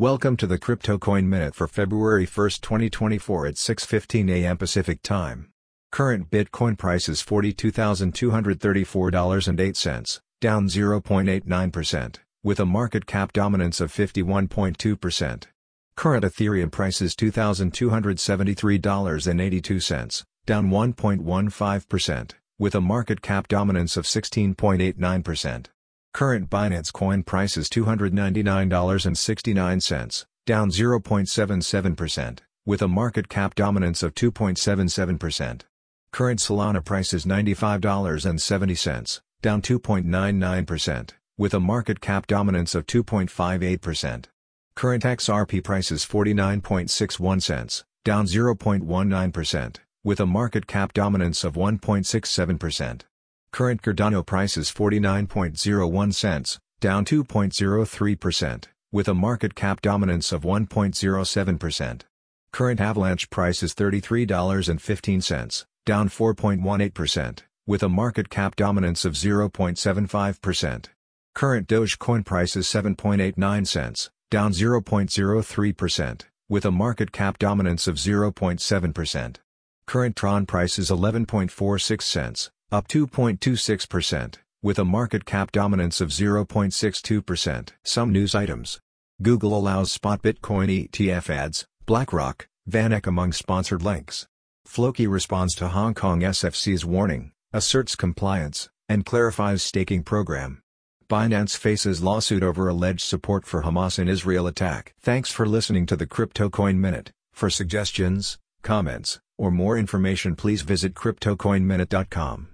Welcome to the Crypto Coin Minute for February 1, 2024 at 6:15 a.m. Pacific Time. Current Bitcoin price is $42,234.08, down 0.89%, with a market cap dominance of 51.2%. Current Ethereum price is $2,273.82, down 1.15%, with a market cap dominance of 16.89%. Current Binance Coin price is $299.69, down 0.77%, with a market cap dominance of 2.77%. Current Solana price is $95.70, down 2.99%, with a market cap dominance of 2.58%. Current XRP price is 49.61 cents, down 0.19%, with a market cap dominance of 1.67%. Current Cardano price is 49.01 cents, down 2.03%, with a market cap dominance of 1.07%. Current Avalanche price is $33.15, down 4.18%, with a market cap dominance of 0.75%. Current Dogecoin price is 7.89 cents, down 0.03%, with a market cap dominance of 0.7%. Current Tron price is 11.46 cents, up 2.26%, with a market cap dominance of 0.62%. Some news items. Google allows spot Bitcoin ETF ads, BlackRock, VanEck among sponsored links. Floki responds to Hong Kong SFC's warning, asserts compliance, and clarifies staking program. Binance faces lawsuit over alleged support for Hamas in Israel attack. Thanks for listening to the Crypto Coin Minute. For suggestions, comments, or more information please visit CryptoCoinMinute.com.